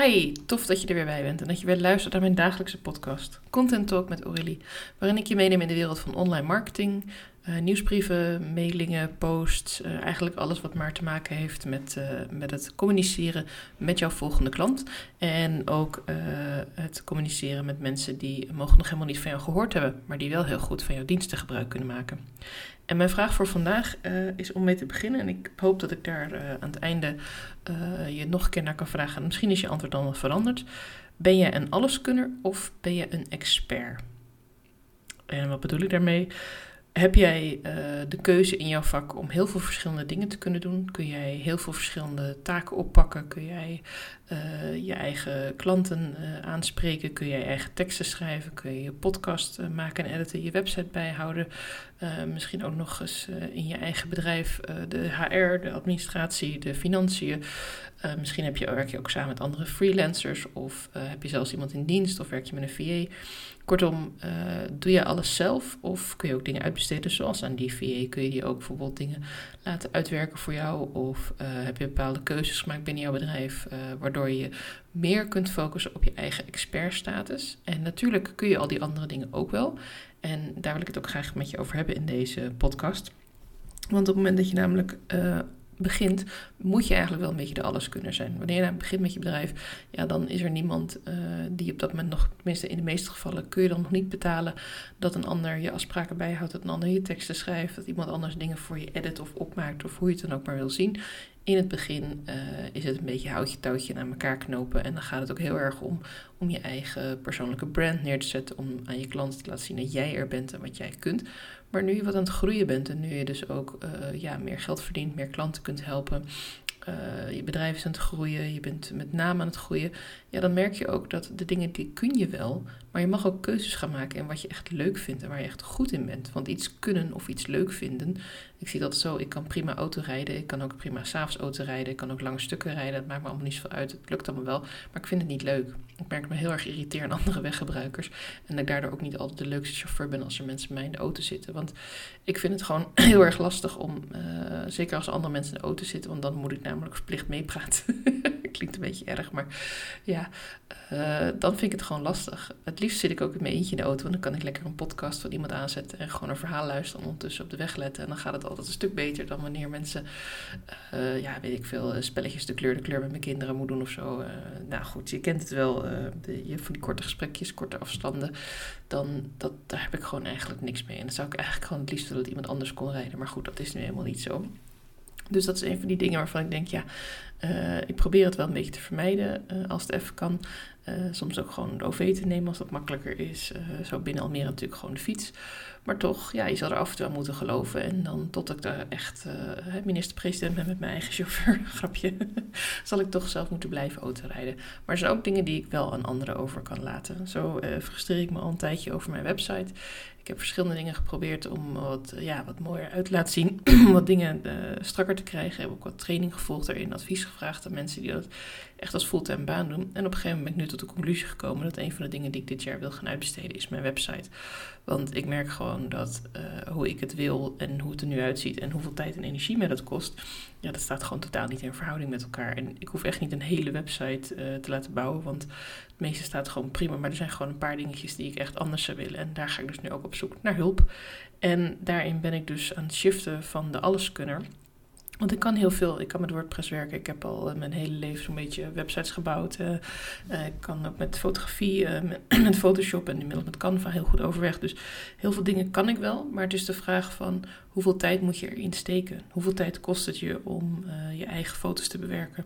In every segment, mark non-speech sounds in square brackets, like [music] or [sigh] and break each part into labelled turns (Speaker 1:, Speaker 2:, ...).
Speaker 1: Hi, tof dat je er weer bij bent en dat je weer luistert naar mijn dagelijkse podcast Content Talk met Aurélie, waarin ik je meeneem in de wereld van online marketing, uh, nieuwsbrieven, mailingen, posts, uh, eigenlijk alles wat maar te maken heeft met, uh, met het communiceren met jouw volgende klant. En ook het communiceren met mensen die mogelijk nog helemaal niet van jou gehoord hebben, maar die wel heel goed van jouw diensten gebruik kunnen maken. En mijn vraag voor vandaag is om mee te beginnen, en ik hoop dat ik daar aan het einde je nog een keer naar kan vragen. Misschien is je antwoord dan wel veranderd. Ben jij een alleskunner of ben je een expert? En wat bedoel ik daarmee? Heb jij uh, de keuze in jouw vak om heel veel verschillende dingen te kunnen doen? Kun jij heel veel verschillende taken oppakken? Kun jij uh, je eigen klanten uh, aanspreken? Kun jij eigen teksten schrijven? Kun je je podcast maken en editen? Je website bijhouden? misschien ook nog eens in je eigen bedrijf de HR, de administratie, de financiën. misschien heb je, werk je ook samen met andere freelancers of heb je zelfs iemand in dienst of werk je met een VA. Kortom, uh, doe je alles zelf of kun je ook dingen uitbesteden zoals aan die VA? Kun je die ook bijvoorbeeld dingen laten uitwerken voor jou? Of uh, heb je bepaalde keuzes gemaakt binnen jouw bedrijf uh, waardoor je meer kunt focussen op je eigen expertstatus? En natuurlijk kun je al die andere dingen ook wel. En daar wil ik het ook graag met je over hebben in deze podcast. Want op het moment dat je namelijk begint, moet je eigenlijk wel een beetje de alleskunner zijn. Wanneer je nou begint met je bedrijf, ja, dan is er niemand uh, die op dat moment nog, tenminste in de meeste gevallen, kun je dan nog niet betalen dat een ander je afspraken bijhoudt, dat een ander je teksten schrijft, dat iemand anders dingen voor je edit of opmaakt, of hoe je het dan ook maar wil zien. In het begin uh, is het een beetje houtje touwtje naar elkaar knopen. En dan gaat het ook heel erg om om je eigen persoonlijke brand neer te zetten. Om aan je klanten te laten zien dat jij er bent en wat jij kunt. Maar nu je wat aan het groeien bent en nu je dus ook uh, ja, meer geld verdient, meer klanten kunt helpen, uh, je bedrijf is aan het groeien, je bent met name aan het groeien, ja, dan merk je ook dat de dingen die kun je wel, maar je mag ook keuzes gaan maken in wat je echt leuk vindt en waar je echt goed in bent. Want iets kunnen of iets leuk vinden, ik zie dat zo, ik kan prima auto rijden, ik kan ook prima s'avonds auto rijden, ik kan ook lange stukken rijden, het maakt me allemaal niet zoveel uit, het lukt allemaal wel, maar ik vind het niet leuk. Ik merk me heel erg irriteer aan andere weggebruikers en dat ik daardoor ook niet altijd de leukste chauffeur ben als er mensen bij mij in de auto zitten. Want ik vind het gewoon [clears throat] heel erg lastig om, uh, zeker als andere mensen in de auto zitten, want dan moet ik namelijk verplicht meepraten. [laughs] Klinkt een beetje erg, maar ja, uh, dan vind ik het gewoon lastig. Het liefst zit ik ook in mijn eentje in de auto, en dan kan ik lekker een podcast van iemand aanzetten en gewoon een verhaal luisteren ondertussen op de weg letten. En dan gaat het altijd een stuk beter dan wanneer mensen, uh, ja, weet ik veel, spelletjes de kleur de kleur met mijn kinderen moet doen of zo. Nou goed, je kent het wel, de, je, van die korte gesprekjes, korte afstanden. Dan, dat, daar heb ik gewoon eigenlijk niks mee. En dan zou ik eigenlijk gewoon het liefst willen dat iemand anders kon rijden. Maar goed, dat is nu helemaal niet zo. Dus dat is een van die dingen waarvan ik denk, ja, uh, ik probeer het wel een beetje te vermijden uh, als het even kan. Uh, soms ook gewoon de OV te nemen als dat makkelijker is. zo binnen Almere natuurlijk gewoon de fiets. Maar toch, ja, je zal er af en toe aan moeten geloven. En dan tot ik daar echt minister-president ben met mijn eigen chauffeur, [laughs] grapje, zal ik toch zelf moeten blijven autorijden. Maar er zijn ook dingen die ik wel aan anderen over kan laten. Zo frustreer ik me al een tijdje over mijn website. Ik heb verschillende dingen geprobeerd om wat, ja, wat mooier uit te laten zien. [clears throat] wat dingen strakker te krijgen. Ik heb ook wat training gevolgd erin, advies gevraagd aan mensen die dat echt als fulltime baan doen. En op een gegeven moment ben ik nu tot de conclusie gekomen dat een van de dingen die ik dit jaar wil gaan uitbesteden is mijn website. Want ik merk gewoon dat uh, hoe ik het wil en hoe het er nu uitziet en hoeveel tijd en energie me dat kost, ja, dat staat gewoon totaal niet in verhouding met elkaar. En ik hoef echt niet een hele website uh, te laten bouwen, want het meeste staat gewoon prima. Maar er zijn gewoon een paar dingetjes die ik echt anders zou willen. En daar ga ik dus nu ook op zoek naar hulp. En daarin ben ik dus aan het shiften van de alleskunner want ik kan heel veel. Ik kan met WordPress werken. Ik heb al mijn hele leven zo'n beetje websites gebouwd. Uh, uh, ik kan ook met fotografie, met, [clears throat] met, Photoshop en inmiddels met Canva heel goed overweg. Dus heel veel dingen kan ik wel. Maar het is de vraag van hoeveel tijd moet je erin steken? Hoeveel tijd kost het je om je eigen foto's te bewerken?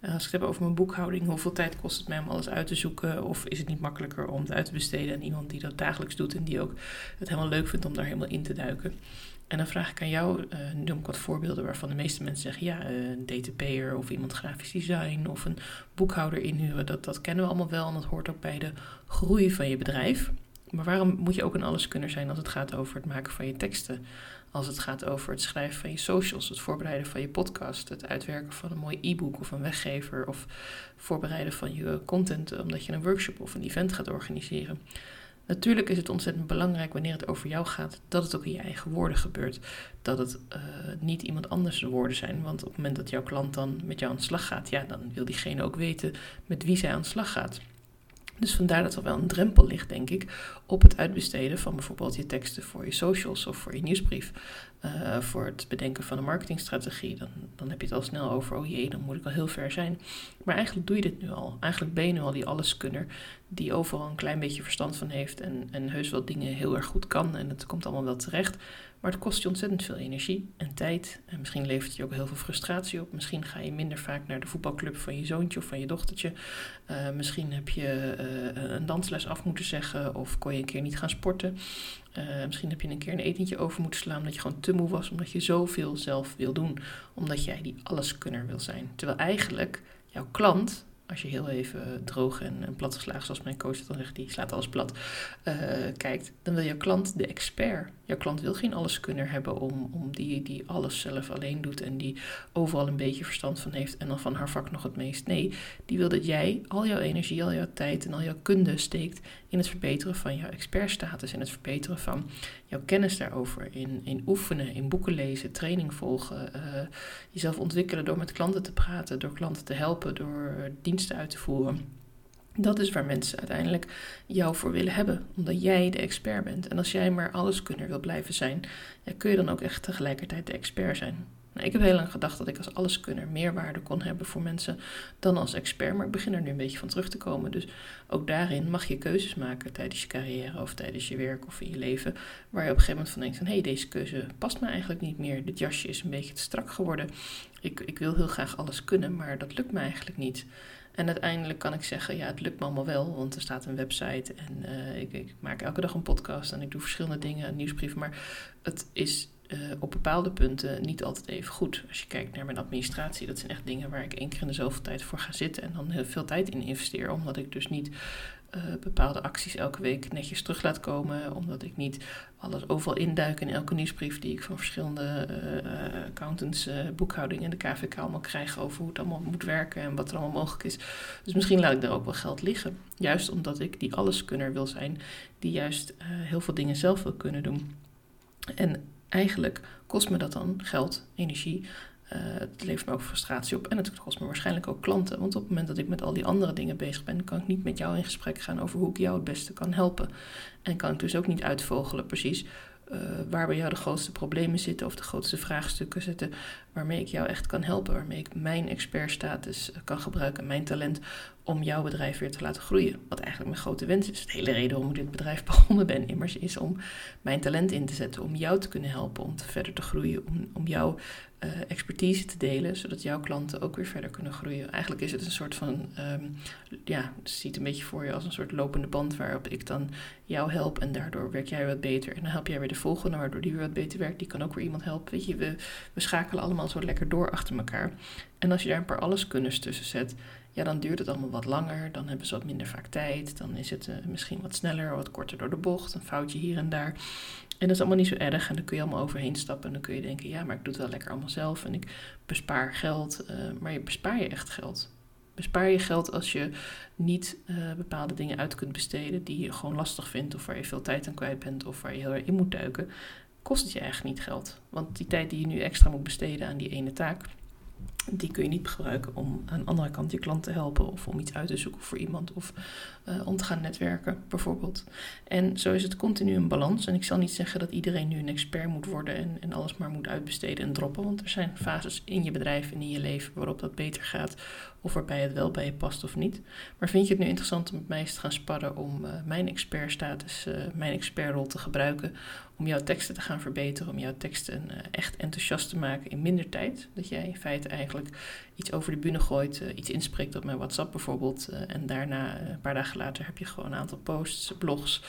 Speaker 1: als ik het heb over mijn boekhouding, hoeveel tijd kost het mij om alles uit te zoeken? Of is het niet makkelijker om het uit te besteden aan iemand die dat dagelijks doet en die ook het helemaal leuk vindt om daar helemaal in te duiken? En dan vraag ik aan jou, uh, noem ik wat voorbeelden waarvan de meeste mensen zeggen: ja, uh, een DTP'er of iemand grafisch design of een boekhouder inhuren. Dat, dat kennen we allemaal wel en dat hoort ook bij de groei van je bedrijf. Maar waarom moet je ook een alleskunner zijn als het gaat over het maken van je teksten? Als het gaat over het schrijven van je socials, het voorbereiden van je podcast, het uitwerken van een mooi e-book of een weggever of voorbereiden van je content omdat je een workshop of een event gaat organiseren. Natuurlijk is het ontzettend belangrijk wanneer het over jou gaat, dat het ook in je eigen woorden gebeurt. Dat het uh, niet iemand anders woorden zijn. Want op het moment dat jouw klant dan met jou aan de slag gaat, ja, dan wil diegene ook weten met wie zij aan de slag gaat. Dus vandaar dat er wel een drempel ligt, denk ik, op het uitbesteden van bijvoorbeeld je teksten voor je socials of voor je nieuwsbrief. Uh, voor het bedenken van een marketingstrategie. Dan, dan heb je het al snel over, oh jee, dan moet ik al heel ver zijn. Maar eigenlijk doe je dit nu al. Eigenlijk ben je nu al die alleskunner die overal een klein beetje verstand van heeft en, en heus wel dingen heel erg goed kan. En het komt allemaal wel terecht. Maar het kost je ontzettend veel energie en tijd. En misschien levert het je ook heel veel frustratie op. Misschien ga je minder vaak naar de voetbalclub van je zoontje of van je dochtertje. Uh, misschien heb je uh, een dansles af moeten zeggen of kon je een keer niet gaan sporten. Uh, misschien heb je een keer een etentje over moeten slaan omdat je gewoon te moe was, omdat je zoveel zelf wil doen, omdat jij die alleskunner wil zijn. Terwijl eigenlijk jouw klant als je heel even droog en, en platgeslagen, zoals mijn coach dan zegt, die slaat alles plat, uh, kijkt, dan wil je klant de expert. Jouw klant wil geen alleskunner hebben om, om die, die alles zelf alleen doet en die overal een beetje verstand van heeft en dan van haar vak nog het meest. Nee, die wil dat jij al jouw energie, al jouw tijd en al jouw kunde steekt in het verbeteren van jouw expertstatus, in het verbeteren van jouw kennis daarover, in, in oefenen, in boeken lezen, training volgen, uh, jezelf ontwikkelen door met klanten te praten, door klanten te helpen, door diensten uit te voeren. Dat is waar mensen uiteindelijk jou voor willen hebben, omdat jij de expert bent. En als jij maar alleskunner wil blijven zijn, kun je dan ook echt tegelijkertijd de expert zijn. Nou, ik heb heel lang gedacht dat ik als alleskunner meer waarde kon hebben voor mensen dan als expert, maar ik begin er nu een beetje van terug te komen. Dus ook daarin mag je keuzes maken tijdens je carrière of tijdens je werk of in je leven, waar je op een gegeven moment van denkt van hé, hey, deze keuze past me eigenlijk niet meer. Dit jasje is een beetje te strak geworden. Ik, ik wil heel graag alles kunnen, maar dat lukt me eigenlijk niet. En uiteindelijk kan ik zeggen, ja, het lukt me allemaal wel, want er staat een website en uh, ik, ik, maak elke dag een podcast en ik doe verschillende dingen, een nieuwsbrief, maar het is uh, op bepaalde punten niet altijd even goed. Als je kijkt naar mijn administratie, dat zijn echt dingen waar ik één keer in de zoveel tijd voor ga zitten en dan heel veel tijd in investeer, omdat ik dus niet uh, bepaalde acties elke week netjes terug laat komen. Omdat ik niet alles overal induik in elke nieuwsbrief die ik van verschillende uh, accountants, boekhouding en de KVK allemaal krijg over hoe het allemaal moet werken en wat er allemaal mogelijk is. Dus misschien laat ik daar ook wel geld liggen. Juist omdat ik die alleskunner wil zijn, die juist heel veel dingen zelf wil kunnen doen. En eigenlijk kost me dat dan geld, energie, uh, het levert me ook frustratie op en het kost me waarschijnlijk ook klanten. Want op het moment dat ik met al die andere dingen bezig ben, kan ik niet met jou in gesprek gaan over hoe ik jou het beste kan helpen. En kan ik dus ook niet uitvogelen precies uh, waar bij jou de grootste problemen zitten of de grootste vraagstukken zitten, waarmee ik jou echt kan helpen, waarmee ik mijn expertstatus kan gebruiken, mijn talent, om jouw bedrijf weer te laten groeien. Wat eigenlijk mijn grote wens is. De hele reden waarom ik dit bedrijf [laughs] begonnen ben, immers, is om mijn talent in te zetten, om jou te kunnen helpen, om verder te groeien, om, om jouw uh, expertise te delen, zodat jouw klanten ook weer verder kunnen groeien. Eigenlijk is het een soort van, um, ja, het ziet een beetje voor je als een soort lopende band waarop ik dan jou help en daardoor werk jij wat beter. En dan help jij weer de volgende, waardoor die weer wat beter werkt. Die kan ook weer iemand helpen. Weet je, we, we schakelen allemaal zo lekker door achter elkaar. En als je daar een paar alleskunners tussen zet, ja, dan duurt het allemaal wat langer. Dan hebben ze wat minder vaak tijd. Dan is het uh, misschien wat sneller, wat korter door de bocht. Een foutje hier en daar. En dat is allemaal niet zo erg. En dan kun je allemaal overheen stappen. En dan kun je denken, ja, maar ik doe het wel lekker allemaal zelf. En ik bespaar geld. Uh, maar je bespaar je echt geld. Bespaar je geld als je niet uh, bepaalde dingen uit kunt besteden die je gewoon lastig vindt. Of waar je veel tijd aan kwijt bent. Of waar je heel erg in moet duiken. Kost het je eigenlijk niet geld. Want die tijd die je nu extra moet besteden aan die ene taak die kun je niet gebruiken om aan de andere kant je klant te helpen of om iets uit te zoeken voor iemand of uh, om te gaan netwerken bijvoorbeeld. En zo is het continu een balans. En ik zal niet zeggen dat iedereen nu een expert moet worden en, en alles maar moet uitbesteden en droppen, want er zijn fases in je bedrijf en in je leven waarop dat beter gaat of waarbij het wel bij je past of niet. Maar vind je het nu interessant om met mij eens te gaan sparren om uh, mijn expertstatus, uh, mijn expertrol te gebruiken om jouw teksten te gaan verbeteren, om jouw teksten echt enthousiast te maken in minder tijd. Dat jij in feite eigenlijk iets over de bühne gooit, uh, iets inspreekt op mijn WhatsApp bijvoorbeeld. Uh, en daarna, een paar dagen later, heb je gewoon een aantal posts, blogs.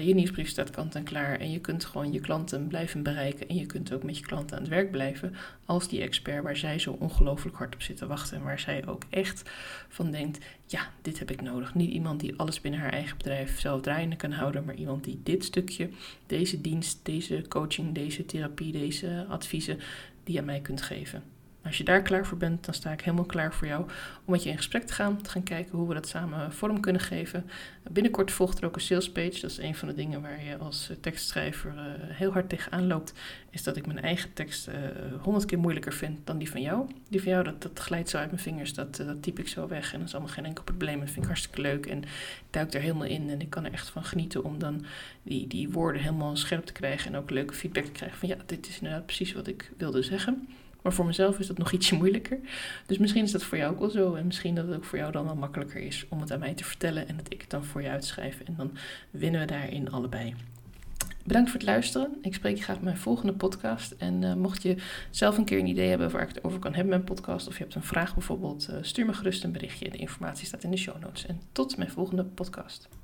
Speaker 1: je nieuwsbrief staat kant en klaar. En je kunt gewoon je klanten blijven bereiken. En je kunt ook met je klanten aan het werk blijven. Als die expert waar zij zo ongelooflijk hard op zit te wachten. En waar zij ook echt van denkt: ja, dit heb ik nodig. Niet iemand die alles binnen haar eigen bedrijf zelf draaiende kan houden. Maar iemand die dit stukje, deze dienst, deze coaching, deze therapie, deze adviezen, die aan mij kunt geven. Als je daar klaar voor bent, dan sta ik helemaal klaar voor jou om met je in gesprek te gaan. Te gaan kijken hoe we dat samen vorm kunnen geven. Binnenkort volgt er ook een sales page. Dat is een van de dingen waar je als tekstschrijver uh, heel hard tegenaan loopt. Is dat ik mijn eigen tekst eh, honderd keer moeilijker vind dan die van jou. Die van jou, dat, dat glijdt zo uit mijn vingers. Dat, dat typ ik zo weg. En dat is allemaal geen enkel probleem. Dat vind ik hartstikke leuk. En ik duik er helemaal in. En ik kan er echt van genieten om dan die, die woorden helemaal scherp te krijgen. En ook leuke feedback te krijgen. Van ja, dit is inderdaad precies wat ik wilde zeggen. Maar voor mezelf is dat nog ietsje moeilijker. Dus misschien is dat voor jou ook wel zo. En misschien dat het ook voor jou dan wel makkelijker is om het aan mij te vertellen. En dat ik het dan voor je uitschrijf. En dan winnen we daarin allebei. Bedankt voor het luisteren. Ik spreek je graag bij mijn volgende podcast. En uh, mocht je zelf een keer een idee hebben waar ik het over kan hebben in mijn podcast, of je hebt een vraag bijvoorbeeld, uh, stuur me gerust een berichtje. De informatie staat in de show notes. En tot mijn volgende podcast.